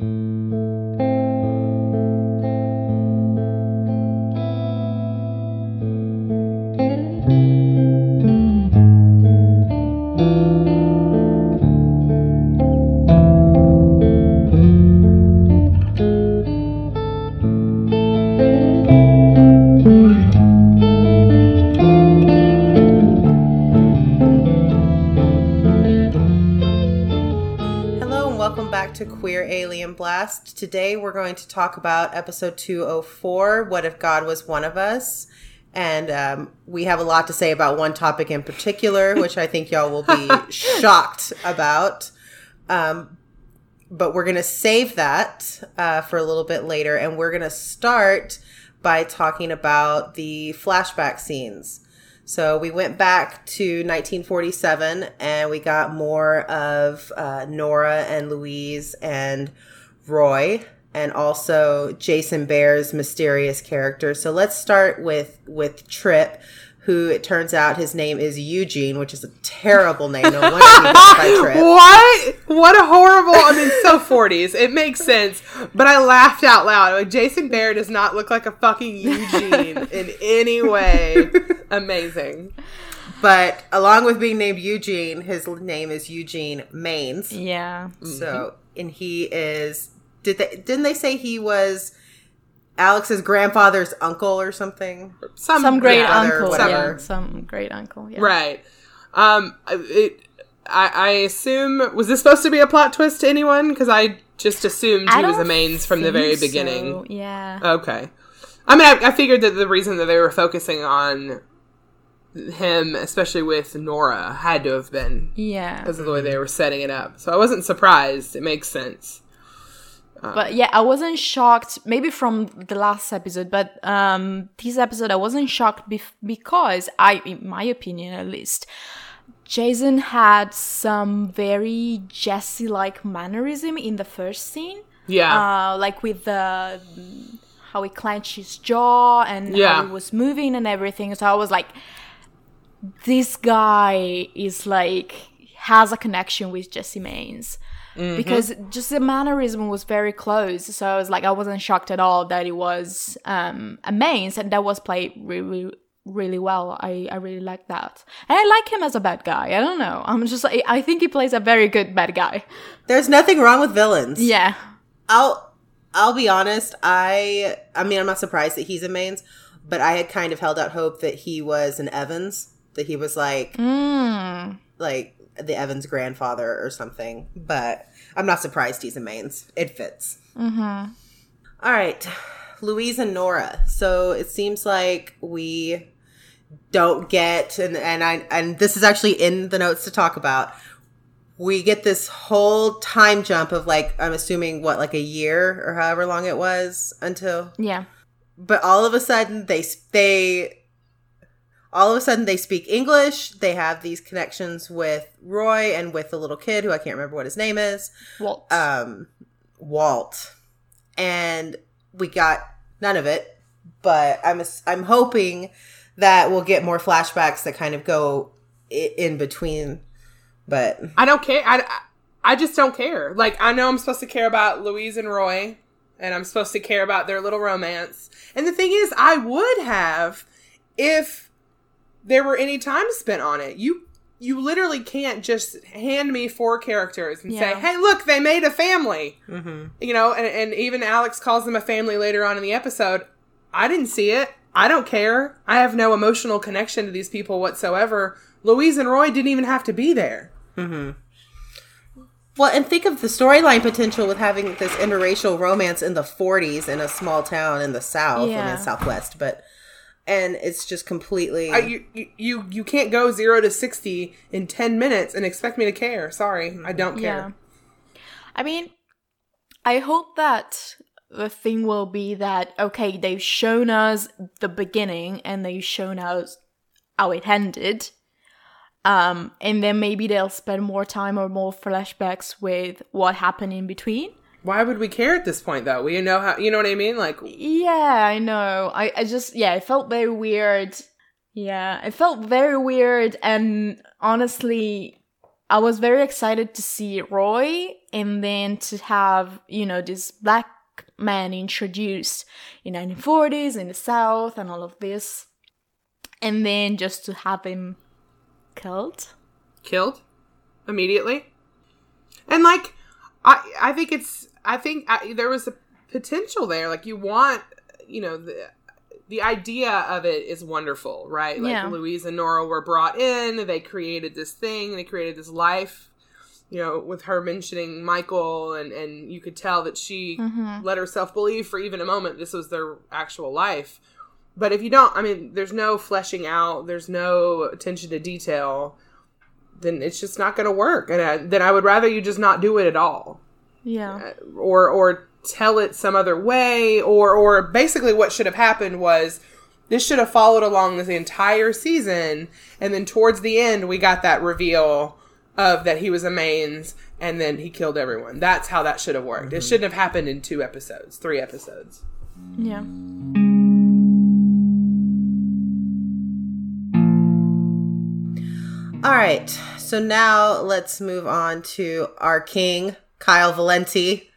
Hello Today we're going to talk about episode 204 What If God Was One of Us? And um, we have a lot to say about one topic in particular, which I think y'all will be shocked about. Um, but we're going to save that uh, for a little bit later. And we're going to start by talking about the flashback scenes. So we went back to 1947 and we got more of uh, Nora and Louise and Roy and also Jason Behr's mysterious character. So let's start with with Trip, who it turns out his name is Eugene, which is a terrible name. No wonder he goes by Trip. What? What a horrible! I mean, so forties. It makes sense, but I laughed out loud. Like Jason Behr does not look like a fucking Eugene in any way. Amazing. But along with being named Eugene, his name is Eugene Manes. Yeah. So, and he is. Did they? Didn't they say he was Alex's grandfather's uncle or something? Some great uncle. whatever. Yeah. Some great uncle. Yeah. Right. Um. It. I, I assume was this supposed to be a plot twist to anyone? Because I just assumed I he was a manes from the very beginning. so, Yeah. Okay. I mean, I, I figured that the reason that they were focusing on him, especially with Nora, had to have been yeah. because of the way they were setting it up. So I wasn't surprised. It makes sense. But yeah, I wasn't shocked. Maybe from the last episode, but um, this episode I wasn't shocked bef- because I, in my opinion at least, Jason had some very Jesse-like mannerism in the first scene. Yeah. uh, like with the how he clenched his jaw and Yeah. how he was moving and everything. So I was like, this guy is like has a connection with Jesse Manes. Because just the mannerism was very close, so I was like, I wasn't shocked at all that it was um, a Manes, and that was played really, really well. I, I really like that, and I like him as a bad guy. I don't know, I'm just like, I think he plays a very good bad guy. There's nothing wrong with villains. Yeah, I'll I'll be honest. I I mean, I'm not surprised that he's a Manes, but I had kind of held out hope that he was an Evans, that he was like mm. like the Evans grandfather or something. But I'm not surprised he's a Manes. It fits. Mm-hmm. All right, Louise and Nora. So it seems like we don't get, and and I and this is actually in the notes to talk about. We get this whole time jump of like I'm assuming what like a year or however long it was until, yeah. but all of a sudden they they all of a sudden they speak English. They have these connections with Roy and with the little kid who I can't remember what his name is Walt. um Walt and we got none of it but I'm I'm hoping that we'll get more flashbacks that kind of go in between but I don't care. I, I just don't care. Like, I know I'm supposed to care about Louise and Roy, and I'm supposed to care about their little romance. And the thing is, I would have if there were any time spent on it. You you literally can't just hand me four characters and say, "Hey, look, they made a family." hmm You know, and, and even Alex calls them a family later on in the episode. I didn't see it. I don't care. I have no emotional connection to these people whatsoever. Louise and Roy didn't even have to be there. well and think of the storyline potential with having this interracial romance in the 40s in a small town in the south I Yeah. mean southwest but and it's just completely I, you, you- you you can't go zero to sixty in ten minutes and expect me to care. Sorry, I don't Yeah. care. I mean, I hope that the thing will be that okay, they've shown us the beginning and they've shown us how it ended. Um, and then maybe they'll spend more time or more flashbacks with what happened in between. Why would we care at this point, though? We know how. You know what I mean? Like, Yeah, I know. I, I just yeah, it felt very weird. Yeah, it felt very weird and honestly I was very excited to see Roy and then to have, you know, this black man introduced in 1940s in the South and all of this. And then just to have him killed. killed immediately. And like, I I think it's I think I, there was a potential there. Like you want, you know, the the idea of it is wonderful, right? Like Yeah. Louise and Nora were brought in. They created this thing. They created this life. You know, with her mentioning Michael, and and you could tell that she mm-hmm. let herself believe for even a moment this was their actual life. But if you don't, I mean, there's no fleshing out. There's no attention to detail then it's just not going to work. And I, then I would rather you just not do it at all, Yeah. Uh, or or tell it some other way, or or basically what should have happened was this should have followed along the entire season, and then towards the end we got that reveal of that he was a manes, and then he killed everyone. That's how that should have worked. It mm-hmm. shouldn't have happened in two episodes, three episodes. Yeah. All right. So now let's move on to our king, Kyle Valenti.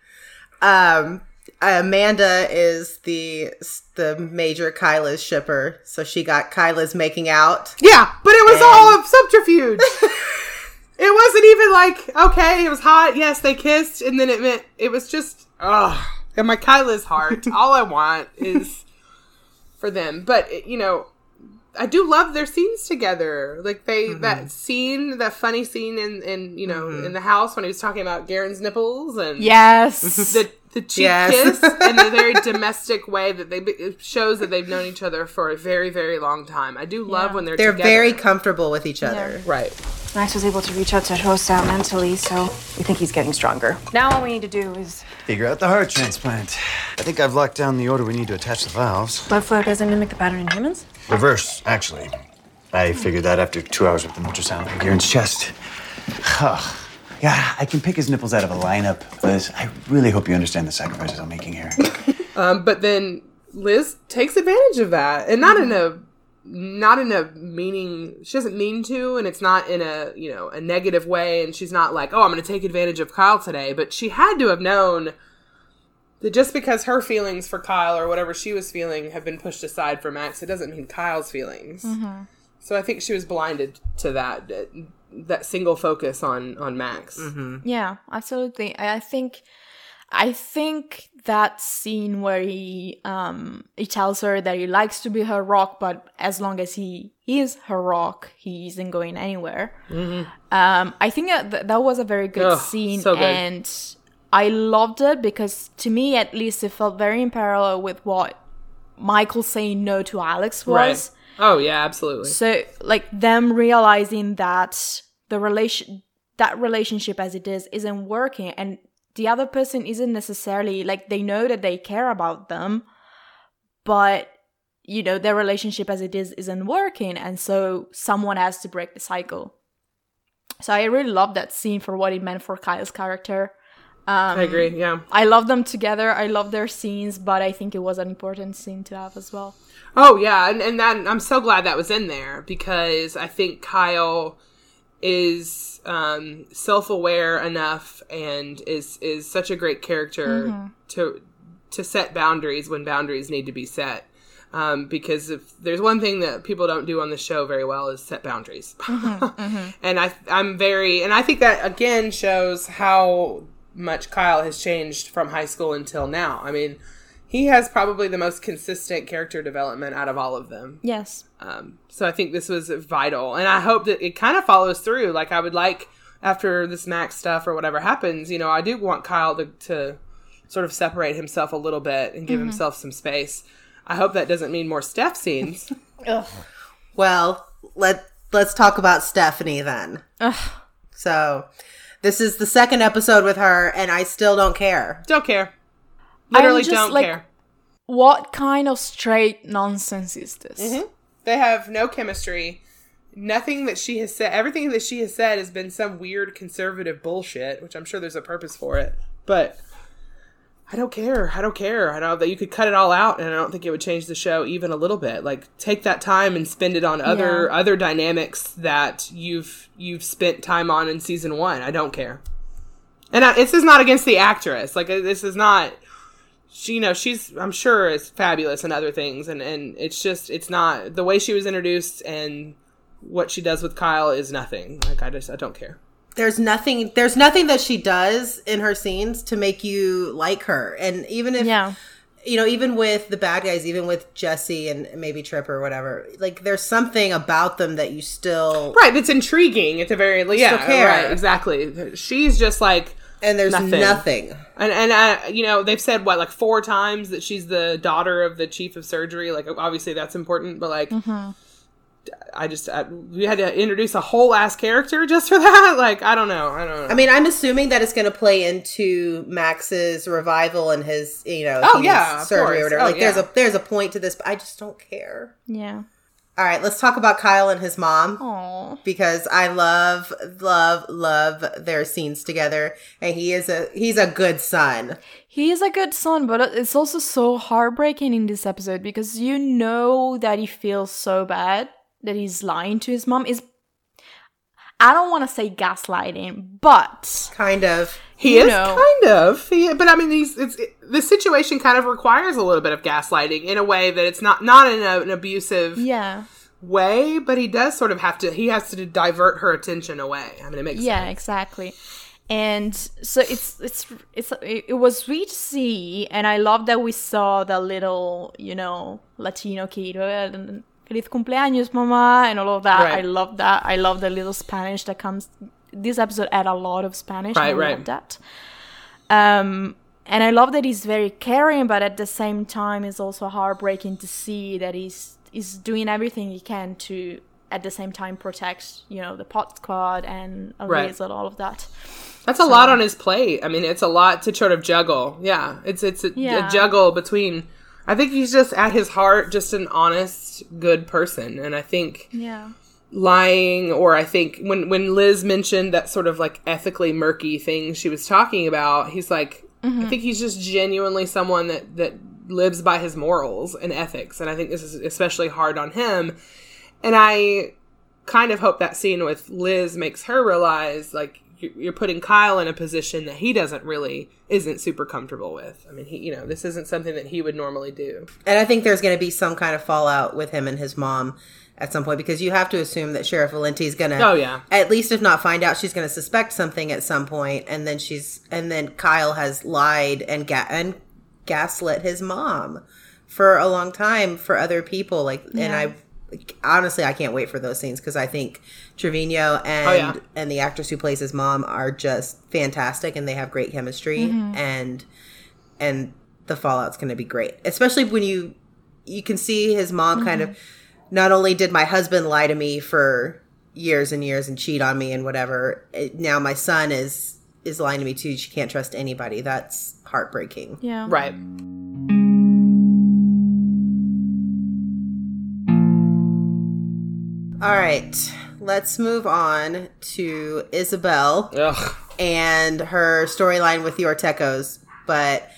Um, Amanda is the the major Kyliz shipper, so she got Kyliz making out. Yeah, but it was all a subterfuge. it wasn't even like okay, it was hot. Yes, they kissed, and then it meant it was just ugh. And my Kyliz heart. all I want is for them. But you know, I do love their scenes together. Like they mm-hmm. that scene, that funny scene in in you know mm-hmm. in the house when he was talking about Garen's nipples and Yes. the the cheek Yes. kiss in the very domestic way that they it shows that they've known each other for a very very long time. I do love Yeah. when they're They're together. very comfortable with each other. right. Max was able to reach out to Hosao mentally, so we think he's getting stronger. Now all we need to do is Figure out the heart transplant. I think I've locked down the order we need to attach the valves. blood flow doesn't mimic the pattern in humans. Reverse, actually. I figured that after two hours with an ultrasound in Garen's chest. Ugh. yeah, I can pick his nipples out of a lineup, Liz. I really hope you understand the sacrifices I'm making here. Um, but then Liz takes advantage of that, and not in a not in a meaning. She doesn't mean to, and it's not in a you know a negative way. And she's not like, oh, I'm going to take advantage of Kyle today. But she had to have known that just because her feelings for Kyle or whatever she was feeling have been pushed aside for Max, it doesn't mean Kyle's feelings. So I think she was blinded to that that, that single focus on on Max. Yeah, absolutely. I I think I think that scene where he um he tells her that he likes to be her rock, but as long as he is her rock, he isn't going anywhere. Um, I think that that was a very good Ugh, scene, so good. and I loved it because to me, at least, it felt very in parallel with what Michael saying no to Alex was. Right. Oh yeah, absolutely. So like them realizing that the relation that relationship as it is isn't working and the other person isn't necessarily like they know that they care about them but you know their relationship as it is isn't working and so someone has to break the cycle. So I really love that scene for what it meant for Kyle's character. I agree. Yeah. I love them together. I love their scenes, but I think it was an important scene to have as well. Oh yeah, and, and that I'm so glad that was in there because I think Kyle is um, self-aware enough and is is such a great character to to set boundaries when boundaries need to be set. Um, because if there's one thing that people don't do on the show very well is set boundaries, and I I'm very and I think that again shows how much Kyle has changed from high school until now. I mean, he has probably the most consistent character development out of all of them. Yes. Um, so I think this was vital, and I hope that it kind of follows through. Like I would like after this Max stuff or whatever happens, you know, I do want Kyle to, to sort of separate himself a little bit and give himself some space. I hope that doesn't mean more Steph scenes. Well, let let's talk about Stephanie then. So, this is the second episode with her, and I still don't care. don't care. I'm Literally just, don't like, care. What kind of straight nonsense is this? Mm-hmm. They have no chemistry. Nothing that she has said, everything that she has said has been some weird conservative bullshit, which I'm sure there's a purpose for it. But I don't care. I don't care. I know that you could cut it all out, and I don't think it would change the show even a little bit. Like take that time and spend it on other Yeah. other dynamics that you've you've spent time on in season one. I don't care. And I, this is not against the actress. Like this is not. She, you know, she's I'm sure is fabulous and other things, and and it's just it's not the way she was introduced and what she does with Kyle is nothing. Like I just I don't care. There's nothing there's nothing that she does in her scenes to make you like her and even if Yeah. you know even with the bad guys even with jesse and maybe trip or whatever like there's something about them that you still Right, it's intriguing at the very least. Yeah, care. right, exactly. She's just like, and there's Nothing. nothing, and and uh, you know they've said what like four times that she's the daughter of the chief of surgery. Like obviously that's important, but like. I just I, we had to introduce a whole ass character just for that. Like I don't know, I don't know. i mean i'm assuming that it's going to play into max's revival and his you know Oh, yeah, of surgery course. or whatever Oh, like there's a there's a point to this but i just don't care Yeah. all right let's talk about kyle and his mom Oh. because I love, love, love their scenes together, and he is a he's a good son. He is a good son, but it's also so heartbreaking in this episode because you know that he feels so bad that he's lying to his mom. Is I don't want to say gaslighting, but Kind of. he is know. kind of, he, but I mean, he's it's it, the situation kind of requires a little bit of gaslighting in a way that it's not not in a, an abusive yeah, way, but he does sort of have to. He has to divert her attention away. I mean, it makes sense. yeah, sense. exactly. And so it's it's it's it it was sweet to see, and I love that we saw the little you know Latino kid. Uh, Feliz cumpleaños, mama, and all of that. Right. I love that. I love the little Spanish that comes. This episode had a lot of Spanish. Right, I right. love that. Um, and I love that he's very caring, but at the same time, it's also heartbreaking to see that he's he's doing everything he can to, at the same time, protect you know the pot squad and Right. And all of that. That's a lot on his plate. I mean, it's a lot to sort of juggle. Yeah, it's it's a, Yeah. a juggle between. I think he's just at his heart just an honest, good person, and I think Yeah. lying or I think when when Liz mentioned that sort of like ethically murky thing she was talking about, he's like I mm-hmm. think he's just genuinely someone that that lives by his morals and ethics and I think this is especially hard on him. And I kind of hope that scene with Liz makes her realize like you're putting Kyle in a position that he doesn't really isn't super comfortable with. I mean, he you know, this isn't something that he would normally do. And I think there's going to be some kind of fallout with him and his mom at some point because you have to assume that Sheriff Valenti is going to, Oh, yeah. at least if not find out, she's going to suspect something at some point, and then she's and then Kyle has lied and ga- and gaslit his mom for a long time for other people. Like, and I honestly I can't wait for those scenes because I think Trevino and Oh, yeah. and the actress who plays his mom are just fantastic and they have great chemistry mm-hmm. and and the fallout's going to be great especially when you you can see his mom kind mm-hmm. of not only did my husband lie to me for years and years and cheat on me and whatever it, now my son is is lying to me too she can't trust anybody that's heartbreaking Yeah. Right. All right let's move on to isabel Ugh. and her storyline with the Ortechos. But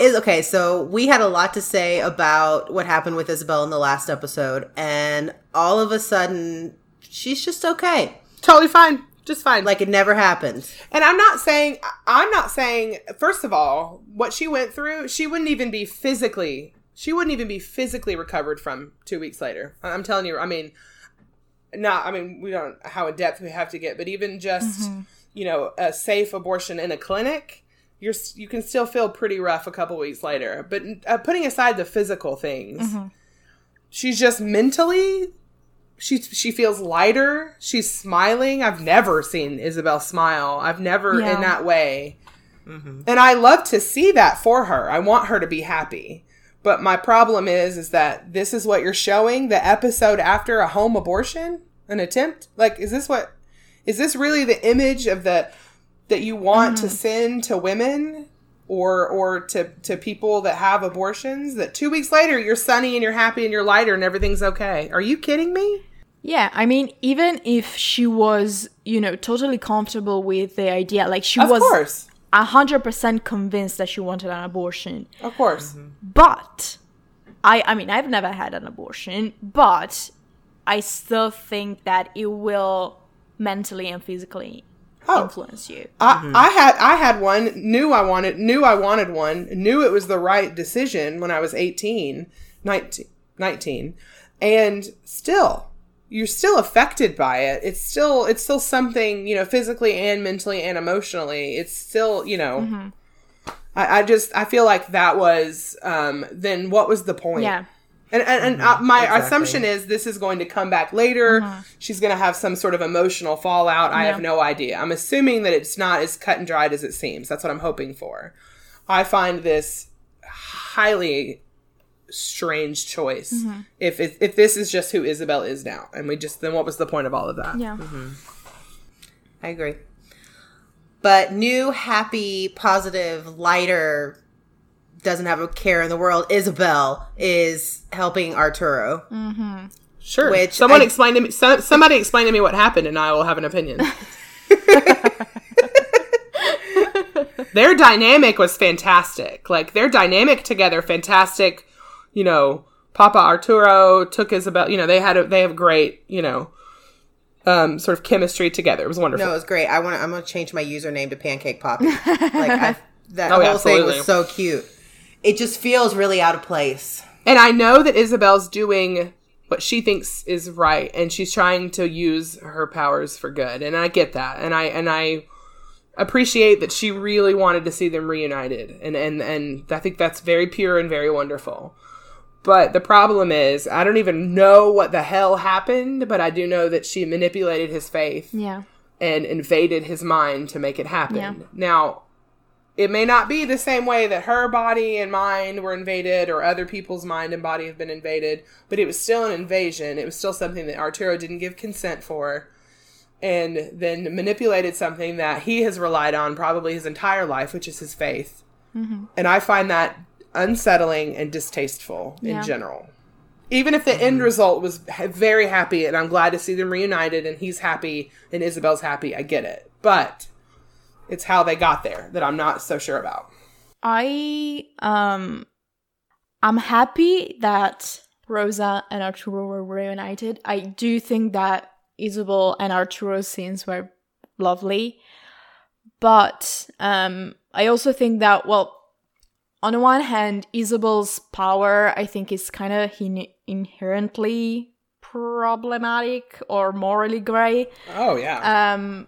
is okay, so we had a lot to say about what happened with Isabel in the last episode, and all of a sudden she's just okay. Totally fine. Just fine. Like it never happened. And I'm not saying I'm not saying first of all, what she went through, she wouldn't even be physically she wouldn't even be physically recovered from 2 weeks later. I'm telling you, I mean not I mean, we don't how in depth we have to get, but even just, mm-hmm. you know, a safe abortion in a clinic, you're you can still feel pretty rough a couple weeks later. But uh, putting aside the physical things, mm-hmm. she's just mentally she she feels lighter. She's smiling. I've never seen Isabel smile. I've never Yeah. in that way. Mm-hmm. And I love to see that for her. I want her to be happy. But my problem is is that this is what you're showing the episode after a home abortion, an attempt? Like is this what is this really the image of the that you want to mm-hmm. send to women or or to to people that have abortions that 2 weeks later you're sunny and you're happy and you're lighter and everything's okay? Are you kidding me? Yeah, I mean, even if she was, you know, totally comfortable with the idea, like she Of was course. Hundred percent convinced that she wanted an abortion. Of course. Mm-hmm. But I I mean I've never had an abortion, but I still think that it will mentally and physically Oh. influence you. I, mm-hmm. I had I had one, knew I wanted knew I wanted one, knew it was the right decision when I was 18, 19, 19. And still you're still affected by it. It's still it's still something, you know, physically and mentally and emotionally. It's still, you know, I, I just I feel like that was um then what was the point? Yeah. And and, and uh, my Exactly. assumption is this is going to come back later. She's going to have some sort of emotional fallout. I have no idea. I'm assuming that it's not as cut and dried as it seems. That's what I'm hoping for. I find this highly strange choice. If it, if this is just who Isabel is now, and we just then what was the point of all of that? Yeah. I agree. But new, happy, positive, lighter, doesn't have a care in the world. Isabel is helping Arturo. mm-hmm. Sure. Which someone I- explain to me. So, somebody explain to me what happened, and I will have an opinion. their dynamic was fantastic. Like their dynamic together, fantastic. You know, Papa Arturo took Isabel. You know, they had a, they have great. You know, um, sort of chemistry together. It was wonderful. No, it was great. I want. I'm gonna change my username to Pancake Poppy. like I, that Oh, whole yeah, thing was so cute. It just feels really out of place. And I know that Isabel's doing what she thinks is right and she's trying to use her powers for good. And I get that. And I and I appreciate that she really wanted to see them reunited. And and and I think that's very pure and very wonderful. But the problem is, I don't even know what the hell happened, but I do know that she manipulated his faith Yeah. and invaded his mind to make it happen. Yeah. Now, it may not be the same way that her body and mind were invaded or other people's mind and body have been invaded, but it was still an invasion. It was still something that Arturo didn't give consent for and then manipulated something that he has relied on probably his entire life, which is his faith. Mm-hmm. And I find that unsettling and distasteful Yeah. in general. Even if the end result was very happy and I'm glad to see them reunited and he's happy and Isabel's happy, I get it. But it's how they got there that I'm not so sure about. I um I'm happy that Rosa and Arturo were reunited. I do think that Isabel and Arturo's scenes were lovely. But um I also think that well on the one hand Isabel's power I think is kind of in- inherently problematic or morally gray Oh yeah. um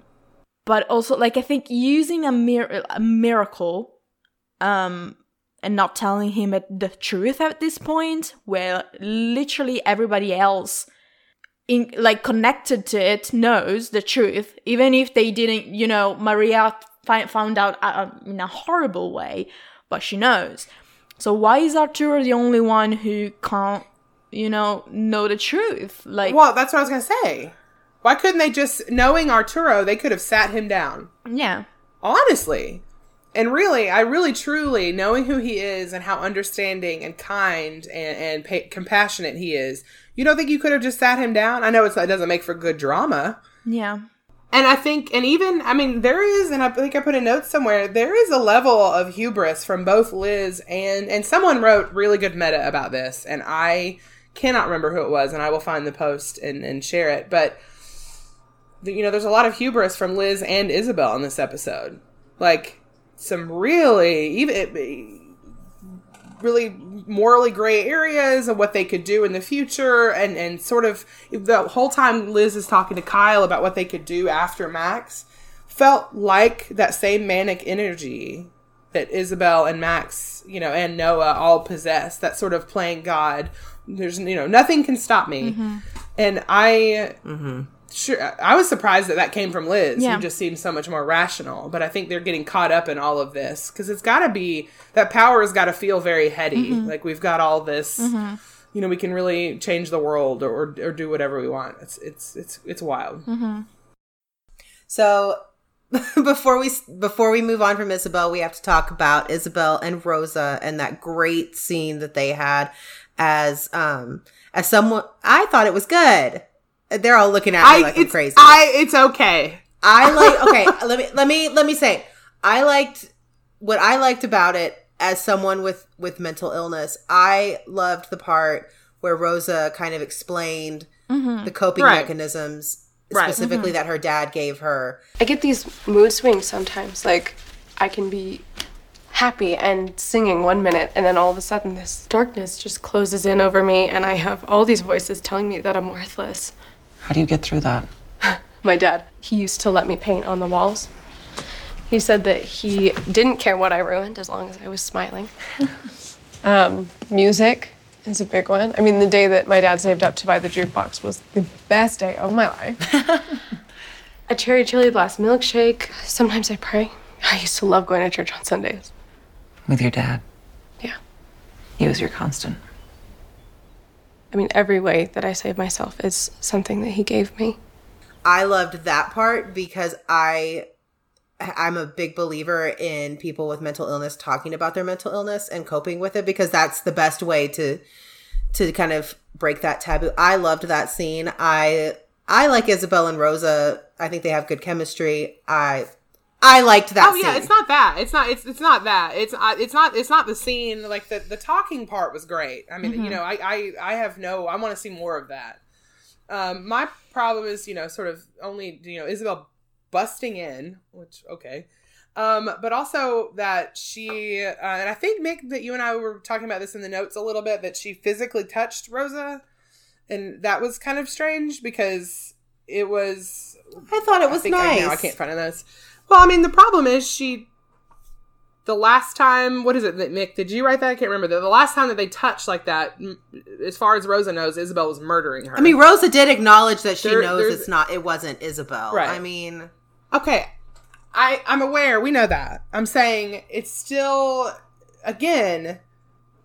but also like i think using a, mir- a miracle um and not telling him the truth at this point where literally everybody else in like connected to it knows the truth even if they didn't you know maria fi- found out uh, in a horrible way but she knows. So why is arturo the only one who can't you know know the truth? Like well, that's what I was gonna say. Why couldn't they just knowing Arturo, they could have sat him down. yeah. Honestly. And really i really truly knowing who he is and how understanding and kind and, and pa- compassionate he is you don't think you could have just sat him down? I know it's, it doesn't make for good drama. Yeah and i think and even i mean there is and i think i put a note somewhere there is a level of hubris from both liz and and someone wrote really good meta about this and i cannot remember who it was and i will find the post and, and share it but you know, there's a lot of hubris from Liz and Isabel in this episode. Like some really even really morally gray areas of what they could do in the future and and sort of the whole time Liz is talking to Kyle about what they could do after Max felt like that same manic energy that Isabel and Max, you know, and Noah all possess, that sort of playing God. There's, you know, nothing can stop me. Mm-hmm. And I, mm-hmm. Sure, I was surprised that that came from Liz, Yeah. who just seems so much more rational. But I think they're getting caught up in all of this because it's got to be that power has got to feel very heady. Mm-hmm. Like we've got all this. Mm-hmm. You know, we can really change the world or, or, or do whatever we want. It's it's it's it's wild. Mm-hmm. So before we before we move on from Isabel, we have to talk about Isabel and Rosa and that great scene that they had as um as someone I thought it was good. They're all looking at me I like I'm it's crazy. I it's okay. I like okay, let me let me let me say I liked what I liked about it as someone with with mental illness, I loved the part where Rosa kind of explained mm-hmm. the coping Right. mechanisms Right. Mm-hmm. specifically that her dad gave her. I get these mood swings sometimes. Like, I can be happy and singing one minute, and then all of a sudden, this darkness just closes in over me, and I have all these voices telling me that I'm worthless. How do you get through that? My dad, he used to let me paint on the walls. He said that he didn't care what I ruined as long as I was smiling. um, music is a big one. I mean, the day that my dad saved up to buy the jukebox was the best day of my life. a cherry chili blast milkshake. Sometimes I pray. I used to love going to church on Sundays. With your dad? Yeah. He was your constant. I mean, every way that I save myself is something that he gave me. I loved that part because I I'm a big believer in people with mental illness talking about their mental illness and coping with it because that's the best way to to kind of break that taboo. I loved that scene. I I like Isabel and Rosa. I think they have good chemistry. I I liked that Oh yeah, scene. it's not that. It's not. It's it's not that. It's uh, it's not. It's not the scene. Like the the talking part was great. I mean, you know, I I I have no. I want to see more of that. Um, my problem is, you know, sort of only you know Isabel busting in, which okay, um, but also that she uh, and I think Mick that you and I were talking about this in the notes a little bit that she physically touched Rosa, and that was kind of strange because it was I thought it was I nice. I, I can't find this. Well, I mean, the problem is she. The last time, what is it that Mick? Did you write that? I can't remember. The, the last time that they touched like that, m- as far as Rosa knows, Isabel was murdering her. I mean, Rosa did acknowledge that she There- knows there's- it's not. It wasn't Isabel. Right. I mean, okay, I I'm aware. We know that. I'm saying it's still, again,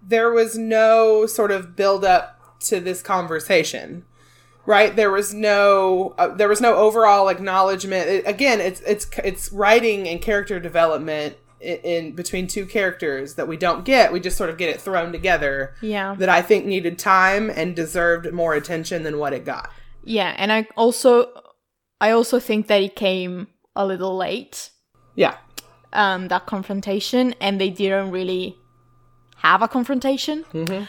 there was no sort of build up to this conversation. Right there was no uh, there was no overall acknowledgement It- again it's it's it's writing and character development in, in between two characters that we don't get we just sort of get it thrown together Yeah. that i think needed time and deserved more attention than what it got Yeah, and I also I also think that it came a little late, yeah um, that confrontation, and they didn't really have a confrontation. Mm-hmm.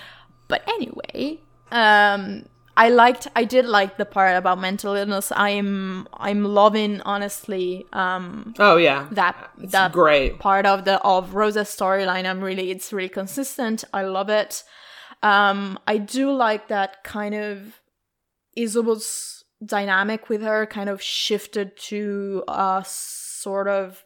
But anyway, um, I liked I did like the part about mental illness. I'm I'm loving honestly um oh yeah that it's that great part of the of Rosa's storyline. I'm really it's really consistent. I love it. Um, I do like that kind of Isabel's dynamic with her kind of shifted to a sort of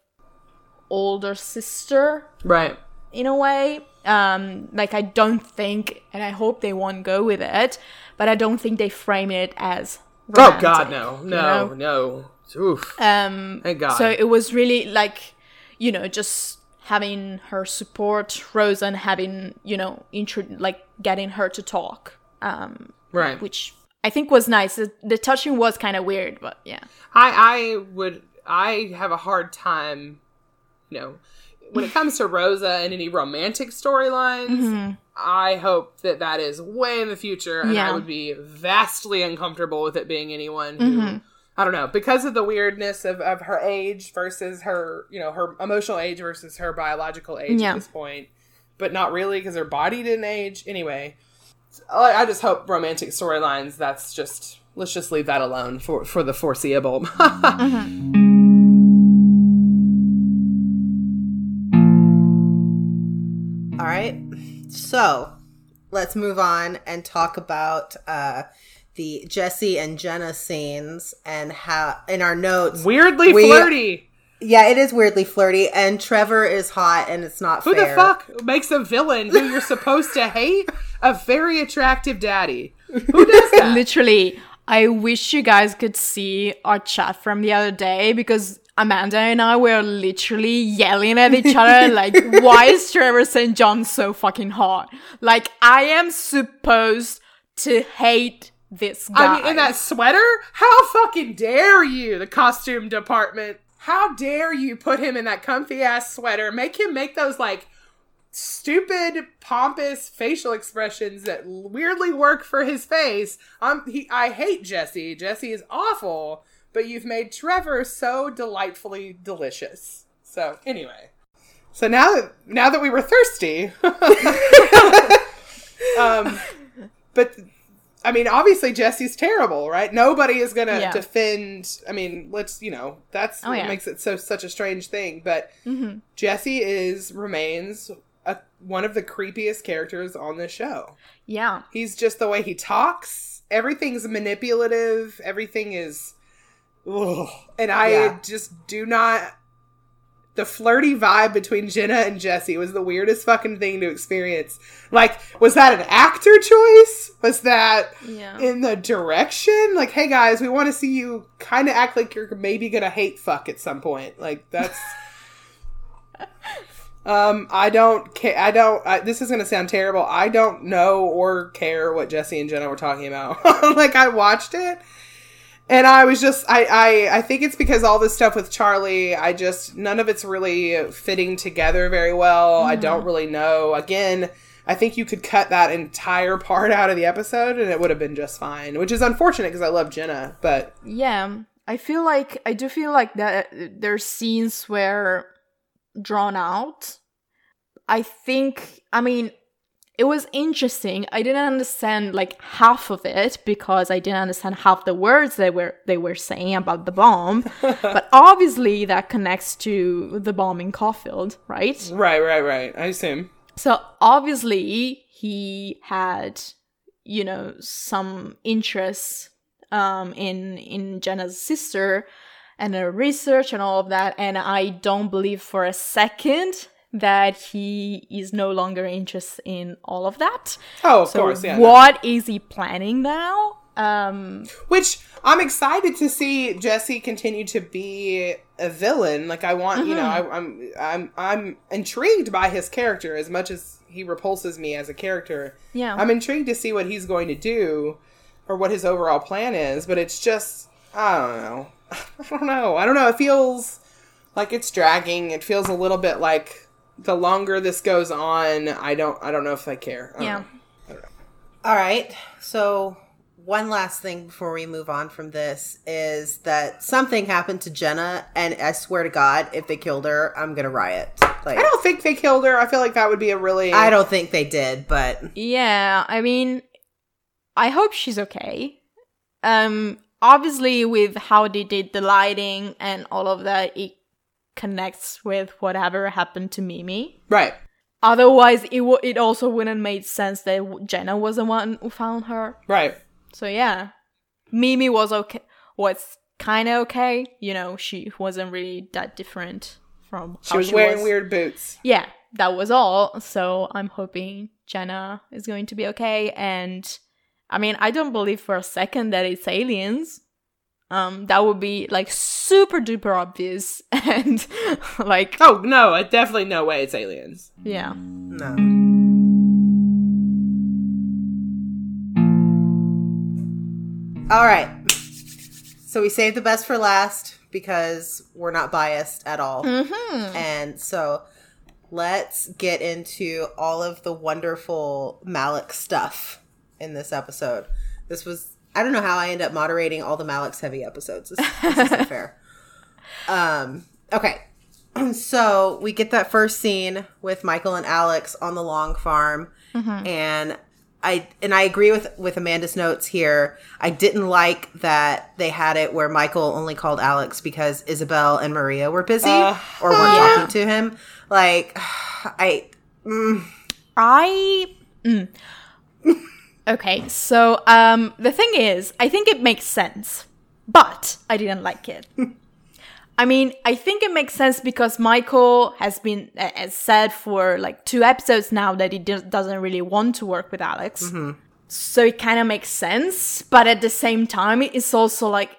older sister right in a way. Um, like I don't think, and I hope they won't go with it, but I don't think they frame it as. oh god romantic, no you no know? no Oof. Um, Thank God. So it was really like, you know, just having her support Rose and having, you know, intro- like getting her to talk, um, right which I think was nice. The, the touching was kind of weird, but yeah. I I would I have a hard time, you know, when it comes to Rosa and any romantic storylines. Mm-hmm. I hope that that is way in the future, and I would be vastly uncomfortable with it being anyone who. Mm-hmm. I don't know because of the weirdness of, of her age versus her, you know, her emotional age versus her biological age Yeah. at this point, but not really because her body didn't age. Anyway, I, I just hope romantic storylines. That's just let's just leave that alone for for the foreseeable. All mm-hmm. So let's move on and talk about uh, the Jesse and Jenna scenes and how in our notes. Weirdly we- flirty. Yeah, it is weirdly flirty, and Trevor is hot, and it's not Who fair. the fuck makes a villain who you're supposed to hate a very attractive daddy? Who does that? Literally, I wish you guys could see our chat from the other day because Amanda and I were literally yelling at each other like, why is Trevor St. John so fucking hot? Like, I am supposed to hate this guy. I mean, in that sweater? How fucking dare you, the costume department? How dare you put him in that comfy ass sweater? Make him make those like stupid, pompous facial expressions that weirdly work for his face. Um, he, I hate Jesse. Jesse is awful, but you've made Trevor so delightfully delicious. So anyway, So now that now that we were thirsty, um, but I mean, obviously Jesse's terrible, right? Nobody is gonna Yeah. defend. I mean, let's you know that's Oh, what yeah. makes it so such a strange thing. But Mm-hmm. Jesse is remains a, one of the creepiest characters on this show. Yeah. He's just the way he talks. Everything's manipulative. Everything is, ugh. and I Yeah. just do not. The flirty vibe between Jenna and Jesse was the weirdest fucking thing to experience. Like, was that an actor choice? Was that Yeah. in the direction? Like, hey guys, we want to see you kind of act like you're maybe gonna hate fuck at some point. Like, that's. Um, I don't care. I don't. I, this is gonna sound terrible. I don't know or care what Jesse and Jenna were talking about. like I watched it, and I was just. I, I. I think it's because all this stuff with Charlie. I just none of it's really fitting together very well. I don't mm-hmm. really know. Again, I think you could cut that entire part out of the episode, and it would have been just fine. Which is unfortunate because I love Jenna, but Yeah. I feel like I do feel like that there's scenes where drawn out. I think I mean it was interesting. I didn't understand like half of it because I didn't understand half the words they were they were saying about the bomb. but obviously that connects to the bomb in Caulfield, right? right, right, right. I assume. So obviously he had, you know, some interest um in in Jenna's sister and her research and all of that. And I don't believe for a second that he is no longer interested in all of that. Oh, of So course, yeah. no. what is he planning now? Um Which I'm excited to see Jesse continue to be a villain. Like I want, you know, I, I'm I'm I'm intrigued by his character as much as he repulses me as a character. Yeah. I'm intrigued to see what he's going to do or what his overall plan is. But it's just I don't know. I don't know. I don't know. It feels like it's dragging. It feels a little bit like the longer this goes on, I don't I don't know if I care. I yeah. know. All right. So, one last thing before we move on from this is that something happened to Jenna, and I swear to God, if they killed her, I'm gonna riot. Like, I don't think they killed her. I feel like that would be a really I don't think they did, but Yeah, I mean, I hope she's okay. Um, obviously, with how they did the lighting and all of that, it connects with whatever happened to Mimi. Right. Otherwise, it w- it also wouldn't make sense that Jenna was the one who found her. Right. So yeah, Mimi was okay. Was kind of okay. You know, she wasn't really that different from She was she wearing was. weird boots. yeah, that was all. So I'm hoping Jenna is going to be okay. And I mean, I don't believe for a second that it's aliens. Um, that would be like super duper obvious and like Oh no, I definitely no way it's aliens. yeah. no. All right. So we saved the best for last because we're not biased at all. And so let's get into all of the wonderful Malex stuff in this episode. This was I don't know how I end up moderating all the Malex heavy episodes. This, this isn't fair. Um okay. So we get that first scene with Michael and Alex on the long farm and I and I agree with with Amanda's notes here. I didn't like that they had it where Michael only called Alex because Isabel and Maria were busy Uh, or weren't talking to him. Like I I mm. okay. So um, the thing is, I think it makes sense, but I didn't like it. I mean, I think it makes sense because Michael has been has said for like two episodes now that he do- doesn't really want to work with Alex. So it kind of makes sense, but at the same time, it's also like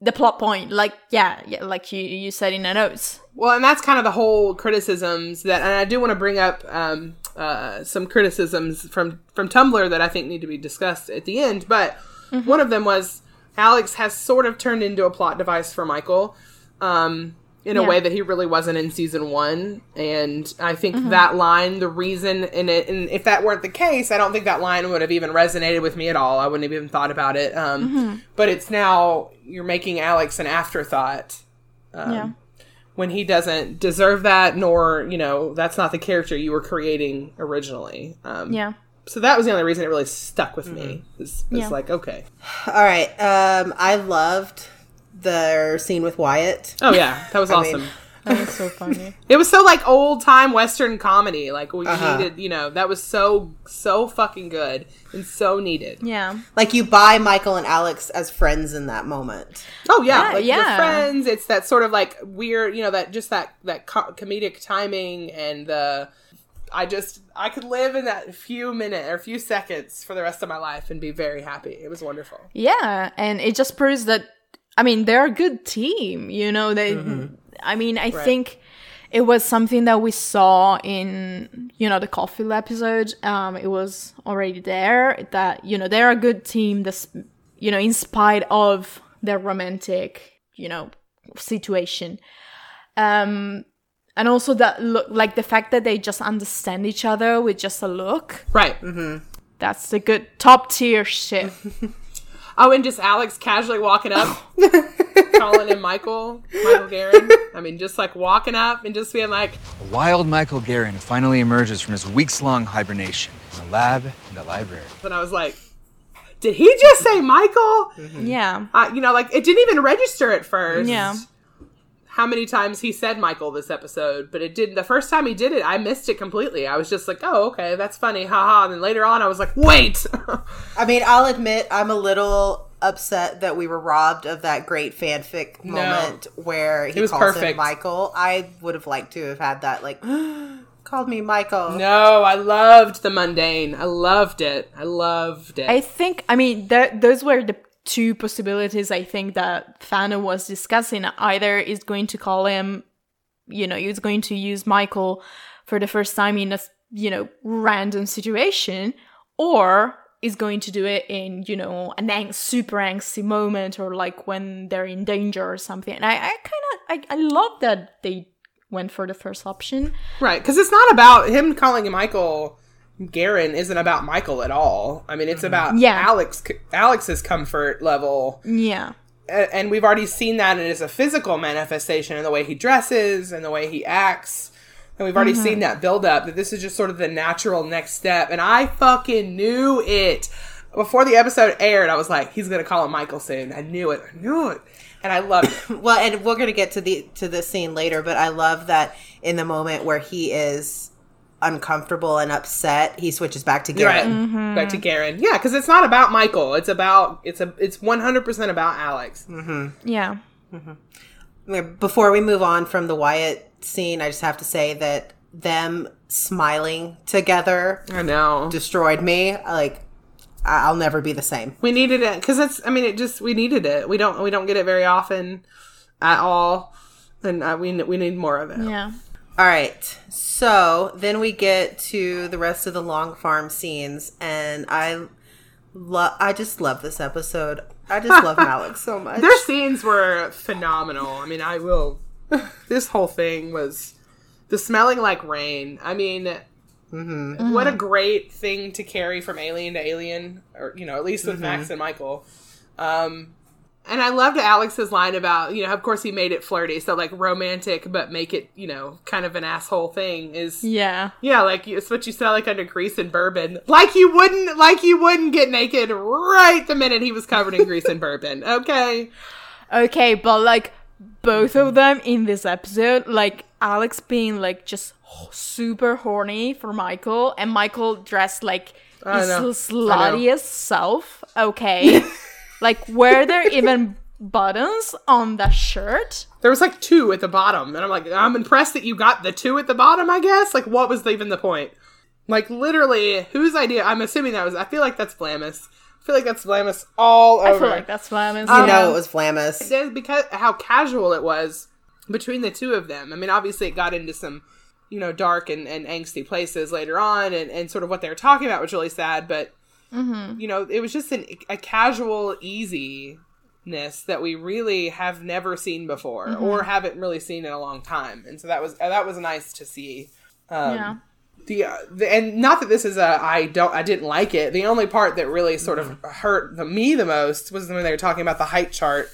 the plot point. Like, yeah, yeah, like you you said in the notes. Well, and that's kind of the whole criticisms that, and I do want to bring up um, uh, some criticisms from from Tumblr that I think need to be discussed at the end. But one of them was Alex has sort of turned into a plot device for Michael. Um, in a way that he really wasn't in season one, and I think that line, the reason, and, it, and if that weren't the case, I don't think that line would have even resonated with me at all. I wouldn't have even thought about it. Um, But it's now you're making Alex an afterthought yeah. When he doesn't deserve that, nor you know that's not the character you were creating originally. Um, Yeah. So that was the only reason it really stuck with me. It's, it's Yeah. like okay, All right. Um, I loved their scene with Wyatt. oh yeah, that was I awesome. mean- That was so funny. It was so like old time Western comedy. Like we Uh-huh. needed, you know, that was so so fucking good and so needed. yeah. Like you buy Michael and Alex as friends in that moment. Oh yeah, Yeah, like yeah. the friends. It's that sort of like weird, you know, that just that that co- comedic timing and the. I just I could live in that few minute or few seconds for the rest of my life and be very happy. It was wonderful. Yeah, and it just proves that I mean they're a good team. You know, they. I mean, I think it was something that we saw in you know the coffee episode. Um, it was already there that you know they're a good team. This you know, in spite of their romantic you know situation. Um. And also that look, like the fact that they just understand each other with just a look. Right. That's the good top tier shit. Oh, and just Alex casually walking up, calling him Michael, Michael Guerin. I mean, just like walking up and just being like, Wild Michael Guerin finally emerges from his weeks long hibernation in the lab in the library. and I was like, did he just say Michael? yeah. Uh, you know, like it didn't even register at first. Yeah. How many times he said Michael this episode, but it didn't. The first time he did it, I missed it completely. I was just like, oh, okay, that's funny, haha. And then later on, I was like, wait. I mean, I'll admit I'm a little upset that we were robbed of that great fanfic moment where he was calls him. Michael. I would have liked to have had that, like, called me Michael. no, I loved the mundane. I loved it. I loved it. I think, I mean, th- those were the two possibilities I think that Thana was discussing. Either is going to call him, you know, he's going to use Michael for the first time in a, you know, random situation, or is going to do it in, you know, an super angsty moment or like when they're in danger or something. And I, I kind of, I, I love that they went for the first option. Right, because it's not about him calling Michael. Guerin isn't about Michael at all. I mean, it's about Yeah. Alex Alex's comfort level, Yeah. And we've already seen that it is a physical manifestation in the way he dresses and the way he acts, and we've already mm-hmm. seen that build up. That this is just sort of the natural next step, and I fucking knew it before the episode aired. I was like, he's gonna call him Michael soon. I knew it. I knew it, and I loved it. Well, and we're gonna get to the to this scene later, but I love that in the moment where he is uncomfortable and upset, he switches back to Right. Guerin. Back to Guerin. Yeah, because it's not about Michael. It's about it's a it's one hundred percent about Alex. Mm-hmm. Yeah. Mm-hmm. Before we move on from the Wyatt scene, I just have to say that them smiling together I know. destroyed me. Like I- I'll never be the same. we needed it because it's. I mean, it just we needed it. We don't we don't get it very often at all, and uh, we we need more of it. Yeah. All right. So then we get to the rest of the long farm scenes, and I love. I just love this episode. I just love Malex so much. Their scenes were phenomenal. I mean, I will. this whole thing was the smelling like rain. I mean, mm-hmm. what a mm-hmm. great thing to carry from alien to alien, or you know, at least with mm-hmm. Max and Michael. Um, and I loved Alex's line about you know, of course, he made it flirty, so like romantic, but make it you know, kind of an asshole thing is Yeah. yeah, like it's what you smell like under grease and bourbon. Like you wouldn't, like you wouldn't get naked right the minute he was covered in grease and bourbon. Okay. Okay, but like both of them in this episode, like Alex being like just super horny for Michael, and Michael dressed like his sluttiest self. Okay, like were there even buttons on the shirt? There was like two at the bottom, and I'm like, I'm impressed that you got the two at the bottom. I guess. Like, what was even the point? Like, literally, whose idea? I'm assuming that was. I feel like that's Vlamis. I feel like that's Vlamis all over. I feel like that's what I'm you saying. know um, it was Vlamis. There's because how casual it was between the two of them. I mean, obviously it got into some, you know, dark and, and angsty places later on, and, and sort of what they were talking about was really sad. But you know, it was just an, a casual easiness that we really have never seen before, or haven't really seen in a long time, and so that was that was nice to see. Um, yeah. the, uh, the and not that this is a I don't I didn't like it. The only part that really sort of hurt the, me the most was when they were talking about the height chart,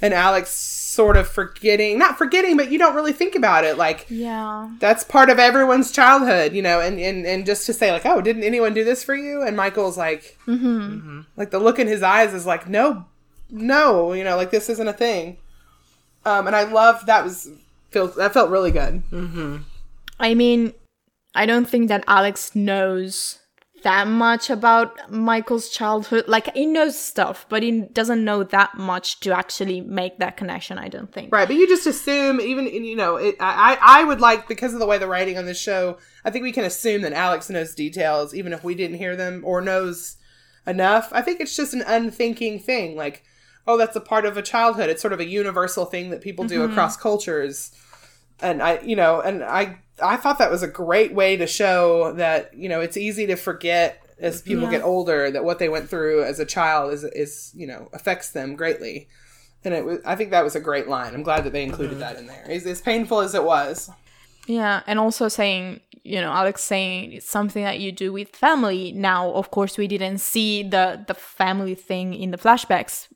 and Alex sort of forgetting, not forgetting, but you don't really think about it. Like, Yeah. that's part of everyone's childhood, you know, and, and, and just to say like, oh, didn't anyone do this for you? And Michael's like, Mm-hmm. like the look in his eyes is like, no, no, you know, like this isn't a thing. Um, and I love that was felt that felt really good. I mean, I don't think that Alex knows that much about Michael's childhood. Like, he knows stuff, but he doesn't know that much to actually make that connection, I don't think. Right, but you just assume, even you know, it, I I I would like because of the way the writing on this show, I think we can assume that Alex knows details, even if we didn't hear them or knows enough. I think it's just an unthinking thing, like, oh, that's a part of a childhood. It's sort of a universal thing that people do mm-hmm. across cultures, and I, you know, and I I thought that was a great way to show that you know it's easy to forget as people get older that what they went through as a child is is you know affects them greatly. And it was, I think that was a great line. I'm glad that they included that in there. As, as painful as it was. Yeah, and also saying, you know, Alex saying it's something that you do with family. Now, of course, we didn't see the the family thing in the flashbacks,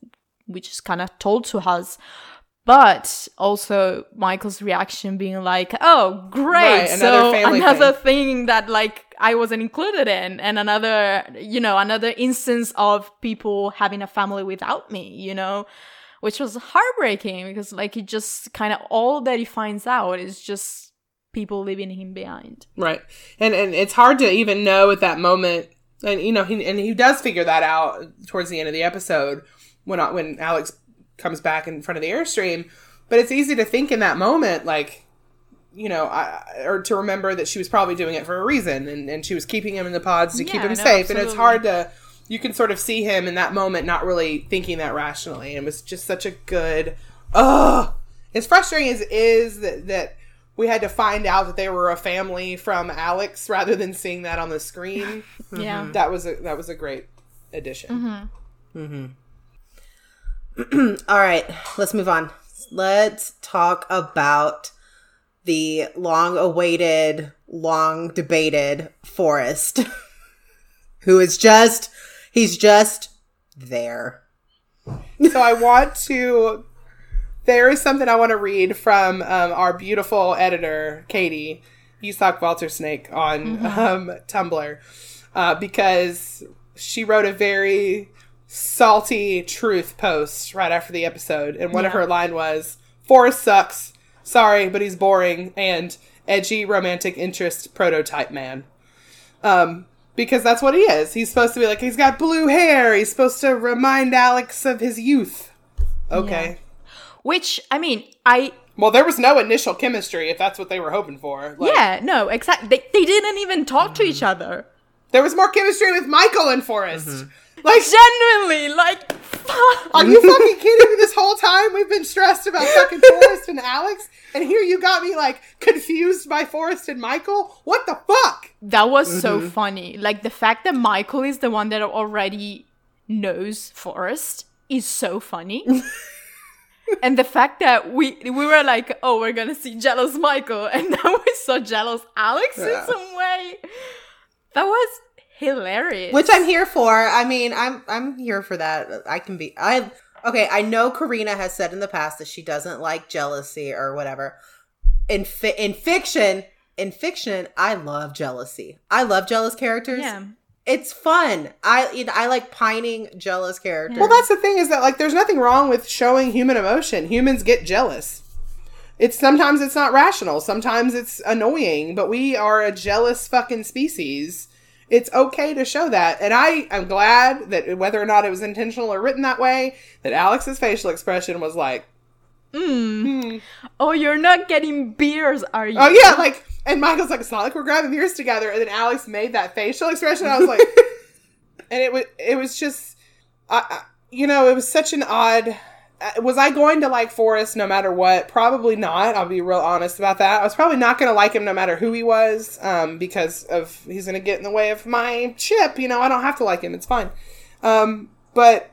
which is kind of told to us. But also Michael's reaction being like, "Oh, great! Right, another so another thing. that like I wasn't included in, and another, you know, another instance of people having a family without me, you know." Which was heartbreaking because, like, he just kind of all that he finds out is just people leaving him behind. Right. And and it's hard to even know at that moment. And you know, he and he does figure that out towards the end of the episode when when Alex comes back in front of the airstream. But it's easy to think in that moment, like, you know, I, or to remember that she was probably doing it for a reason, and, and she was keeping him in the pods to keep him no, safe. And it's hard to, you can sort of see him in that moment not really thinking that rationally. And it was just such a good, ugh. As frustrating as it is that that we had to find out that they were a family from Alex rather than seeing that on the screen. Yeah. that was a that was a great addition. Mm-hmm. Mm-hmm. All right, let's move on. Let's talk about the long awaited, long debated Forrest, who is just, he's just there. so I want to. There is something I want to read from um, our beautiful editor, Katie Isak Waltersnake on um, Tumblr, uh, because she wrote a very salty truth post right after the episode, and one of her line was, "Forrest sucks. Sorry, but he's boring and edgy romantic interest prototype man." Um, because that's what he is. He's supposed to be like he's got blue hair. He's supposed to remind Alex of his youth. Okay. Which I mean, I Well, there was no initial chemistry if that's what they were hoping for. Like, yeah, no, exactly. They, they didn't even talk to each other. There was more chemistry with Michael and Forrest. Like, Genuinely, like, fuck. are you fucking kidding me? This whole time we've been stressed about fucking Forrest and Alex, and here you got me like confused by Forrest and Michael. What the fuck? That was so mm-hmm. funny. Like the fact that Michael is the one that already knows Forrest is so funny. and the fact that we we were like, oh, we're gonna see jealous Michael, and now we saw jealous Alex Yeah. in some way. That was hilarious. which I'm here for. I mean, I'm I'm here for that. I can be. I okay. I know Karina has said in the past that she doesn't like jealousy or whatever. In fi- in fiction, in fiction, I love jealousy. I love jealous characters. yeah. It's fun. I it- I like pining jealous characters. Well, that's the thing is that like there's nothing wrong with showing human emotion. Humans get jealous. It's sometimes it's not rational. Sometimes it's annoying, but we are a jealous fucking species. It's okay to show that. And I am glad that whether or not it was intentional or written that way, that Alex's facial expression was like, hmm. Hmm. Oh, you're not getting beers, are you? "Oh yeah," like and Michael's like, "It's not like we're grabbing beers together." And then Alex made that facial expression. I was like and it was it was just I, I you know, it was such an odd was I going to like Forrest no matter what? Probably not. I'll be real honest about that. I was probably not going to like him no matter who he was, um, because of he's going to get in the way of my chip. You know, I don't have to like him. It's fine. Um, but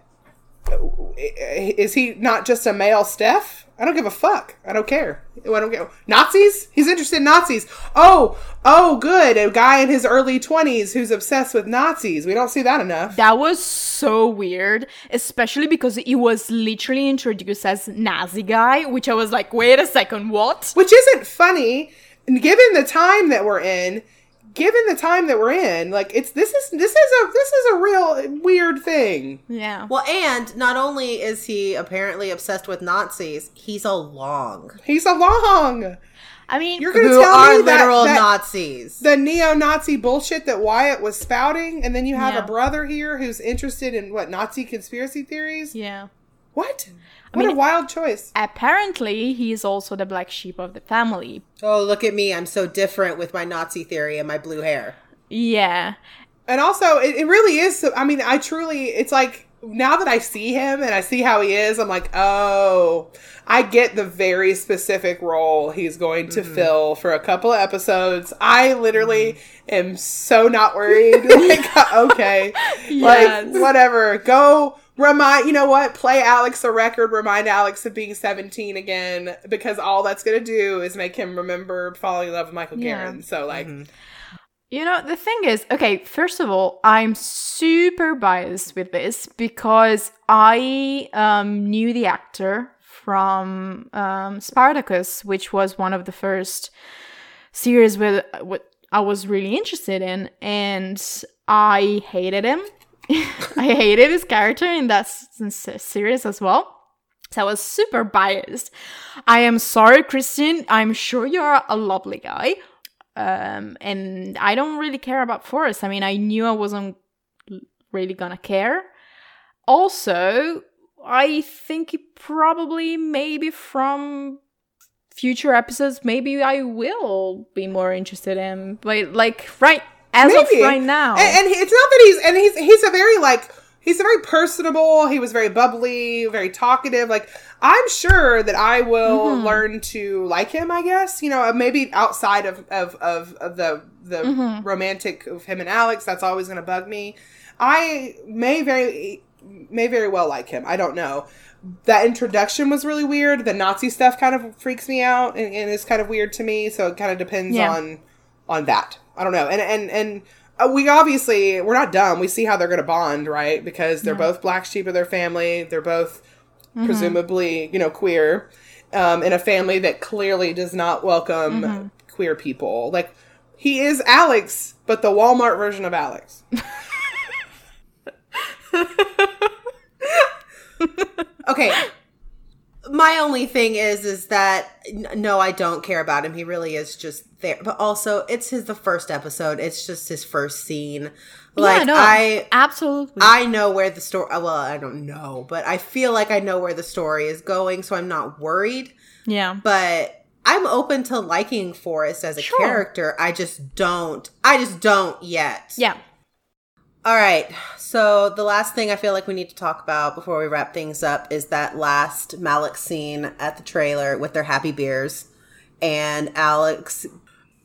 is he not just a male Steph? I don't give a fuck. I don't care. I don't get Nazis. He's interested in Nazis. Oh, oh, good. A guy in his early twenties who's obsessed with Nazis. We don't see that enough. That was so weird, especially because he was literally introduced as Nazi guy, which I was like, wait a second, what? Which isn't funny, given the time that we're in. Given the time that we're in, like it's this is this is a this is a real weird thing. Yeah. Well, and not only is he apparently obsessed with Nazis, he's a long. He's a long. I mean, You're gonna tell are me that- literal that, Nazis. the neo-Nazi bullshit that Wyatt was spouting, and then you have Yeah. a brother here who's interested in what Nazi conspiracy theories. yeah. What? What a mean- wild choice. Apparently, he is also the black sheep of the family. oh, look at me. I'm so different with my Nazi theory and my blue hair. Yeah. And also, it, it really is. So, I mean, I truly, it's like now that I see him and I see how he is, I'm like, oh, I get the very specific role he's going to mm-hmm. fill for a couple of episodes. I literally mm-hmm. am so not worried. like, okay, Yes. like whatever. Go remind you know what play alex a record remind alex of being 17 again because all that's gonna do is make him remember falling in love with michael Yeah. Guerin. so like You know, the thing is, okay, first of all, I'm super biased with this because I um, knew the actor from um, Spartacus, which was one of the first series with what I was really interested in, and I hated him. I hated his character in that series as well. So I was super biased. I am sorry, Christian. I'm sure you're a lovely guy. Um, and I don't really care about Forrest. I mean, I knew I wasn't really gonna care. Also, I think probably maybe from future episodes, maybe I will be more interested in. But like right as Maybe. of right now, And, and he- it's not that he's and he's he's a very like he's a very personable. He was very bubbly, very talkative. Like I'm sure that I will Mm-hmm. learn to like him. I guess you know maybe outside of of of, of the the Mm-hmm. romantic of him and Alex. That's always going to bug me. I may very may very well like him. I don't know. That introduction was really weird. The Nazi stuff kind of freaks me out and, and is kind of weird to me. So it kind of depends Yeah. on on that. I don't know. And and and uh, we obviously we're not dumb. We see how they're going to bond, right? Because they're both black sheep of their family. They're both presumably, you know, queer, um, in a family that clearly does not welcome queer people. Like he is Alex, but the Walmart version of Alex. Okay. My only thing is, is that no, I don't care about him. He really is just there. But also, it's his the first episode. It's just his first scene. Like yeah, no, I, absolutely. I know where the story. Uh, well, I don't know, but I feel like I know where the story is going, so I'm not worried. yeah, But I'm open to liking Forrest as a Sure. character. I just don't. I just don't yet. yeah. All right. So the last thing I feel like we need to talk about before we wrap things up is that last Malex scene at the trailer with their happy beers and Alex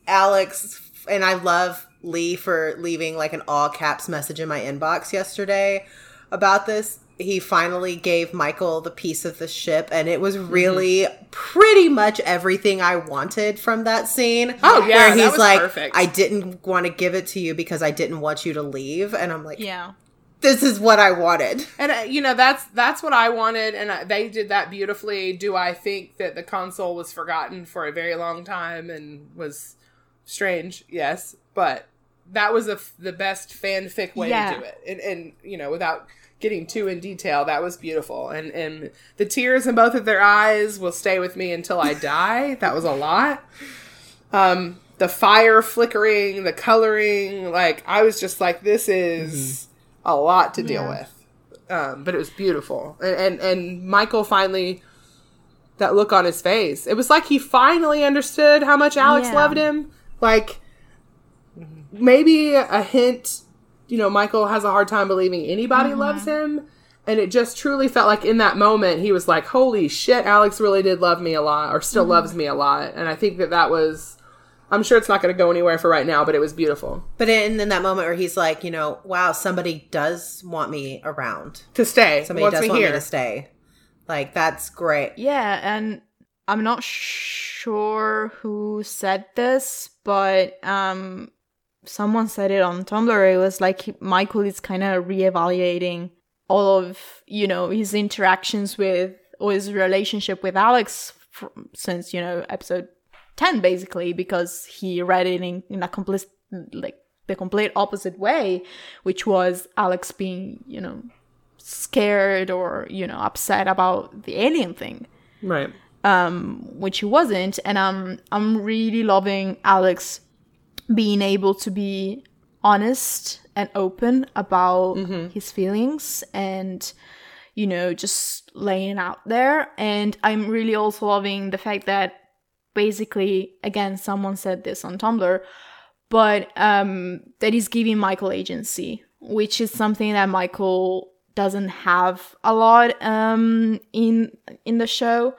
Alex and I love Lee for leaving like an all caps message in my inbox yesterday about this. He finally gave Michael the piece of the ship and it was really pretty much everything I wanted from that scene. Oh, yeah, Where he's like, perfect. I didn't want to give it to you because I didn't want you to leave. And I'm like, Yeah. this is what I wanted. And uh, you know that's that's what I wanted, and uh, they did that beautifully. Do I think that the console was forgotten for a very long time and was strange? Yes, but that was a f the best fanfic way Yeah. to do it, and, and you know without getting too in detail, that was beautiful. And and the tears in both of their eyes will stay with me until I die. that was a lot. Um, the fire flickering, the coloring, like I was just like, this is a lot to deal with. Um, but it was beautiful, and, and and Michael finally that look on his face. It was like he finally understood how much Alex Yeah. loved him. Like maybe a hint, you know, Michael has a hard time believing anybody Mm-hmm. loves him. And it just truly felt like in that moment he was like, "Holy shit, Alex really did love me a lot, or Mm-hmm. still loves me a lot." And I think that that was, I'm sure it's not going to go anywhere for right now, but it was beautiful But in, in that moment where he's like, you know, wow, somebody does want me around. to stay. Somebody does me want here. me to stay. Like that's great. Yeah, and I'm not sure who said this, but um someone said it on Tumblr. It was like Michael is kind of reevaluating all of, you know, his interactions with or his relationship with Alex fr since, you know, episode 10 basically because he read it in, in a complete like the complete opposite way, which was Alex being, you know, scared or, you know, upset about the alien thing Right. um, which he wasn't. And I'm I'm really loving Alex being able to be honest and open about his feelings and you know just laying it out there. And I'm really also loving the fact that basically, again, someone said this on Tumblr, but um, that he's giving Michael agency, which is something that Michael doesn't have a lot um, in in the show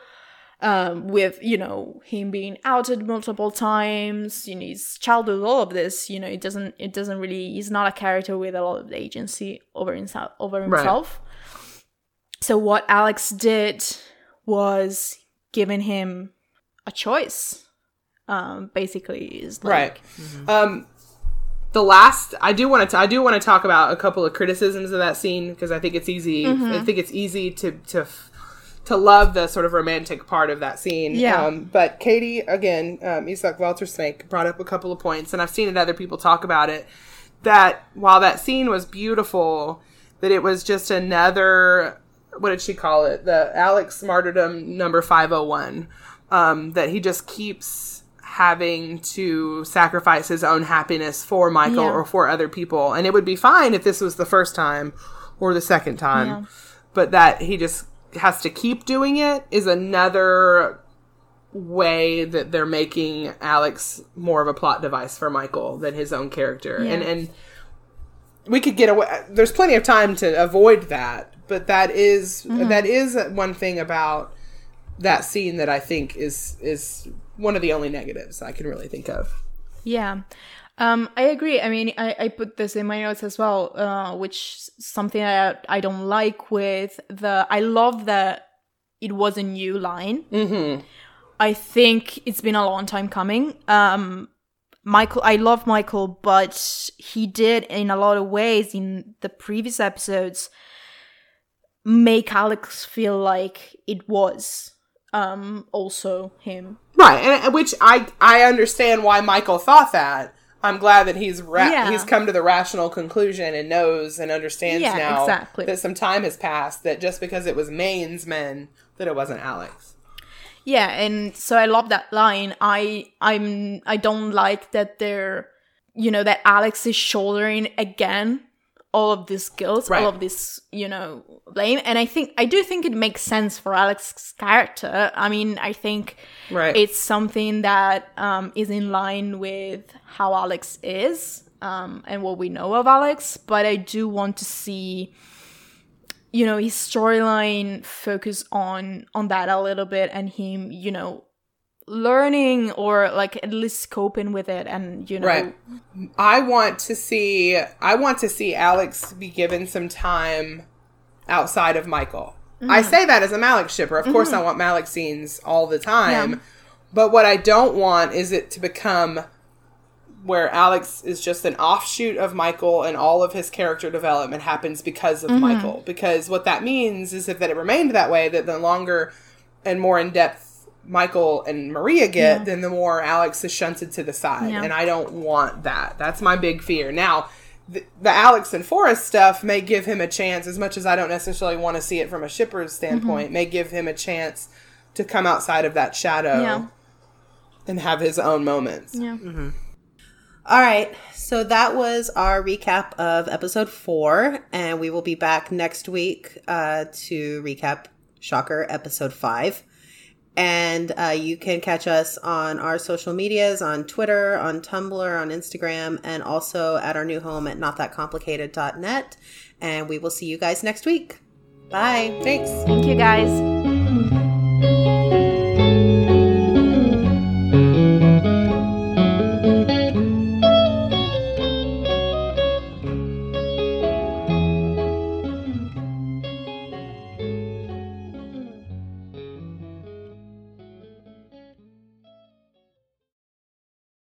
um, with you know him being outed multiple times, you know his childhood, all of this. You know, it doesn't it doesn't really. He's not a character with a lot of agency over himself. Over himself. So what Alex did was giving him a choice. Um, basically, is like, Right. Um, the last I do want to I do want to talk about a couple of criticisms of that scene because I think it's easy. I think it's easy to to f- to love the sort of romantic part of that scene. Yeah. Um, but Katie again, um, Isak Walter Snake brought up a couple of points, and I've seen it other people talk about it. That while that scene was beautiful, that it was just another what did she call it? The Alex martyrdom number five hundred one. Um, that he just keeps having to sacrifice his own happiness for Michael Yeah. or for other people. And it would be fine if this was the first time or the second time. Yeah. But that he just has to keep doing it is another way that they're making Alex more of a plot device for Michael than his own character. Yeah. And and we could get away there's plenty of time to avoid that, but that is- Mm-hmm. that is one thing about that scene that I think is is one of the only negatives I can really think of. Yeah. Um, I agree. I mean, I, I put this in my notes as well, uh, which something that I don't like with the. I love that it was a new line. Mm-hmm. I think it's been a long time coming. Um, Michael, I love Michael, but he did in a lot of ways in the previous episodes make Alex feel like it was um also him Right, and which I I understand why Michael thought that. I'm glad that he's ra- Yeah. he's come to the rational conclusion and knows and understands Yeah, now exactly. that some time has passed that just because it was Manes' men that it wasn't Alex. Yeah, and so I love that line. I I'm I don't like that they're you know that Alex is shouldering again all of this guilt, Right. all of this, you know, blame. And I think I do think it makes sense for Alex's character. I mean, I think Right. it's something that um, is in line with how Alex is um, and what we know of Alex. But I do want to see you know his storyline focus on on that a little bit and him you know learning or like at least coping with it and you know Right. I want to see I want to see Alex be given some time outside of Michael. I mm-hmm. say that as a Malex shipper. Of course mm-hmm. I want Malex scenes all the time. Yeah. But what I don't want is it to become where Alex is just an offshoot of Michael and all of his character development happens because of mm-hmm. Michael. Because what that means is if that it remained that way, that the longer and more in depth Michael and Maria get, then the more Alex is shunted to the side. Yeah. And I don't want that. That's my big fear. Now, the, the Alex and Forrest stuff may give him a chance, as much as I don't necessarily want to see it from a shipper's standpoint, may give him a chance to come outside of that shadow Yeah. and have his own moments. yeah All right, so that was our recap of episode four, and we will be back next week uh, to recap Shocker episode five. And uh, you can catch us on our social medias on Twitter, on Tumblr, on Instagram, and also at our new home at notthatcomplicated.net. And we will see you guys next week. Bye. Thanks. thank you guys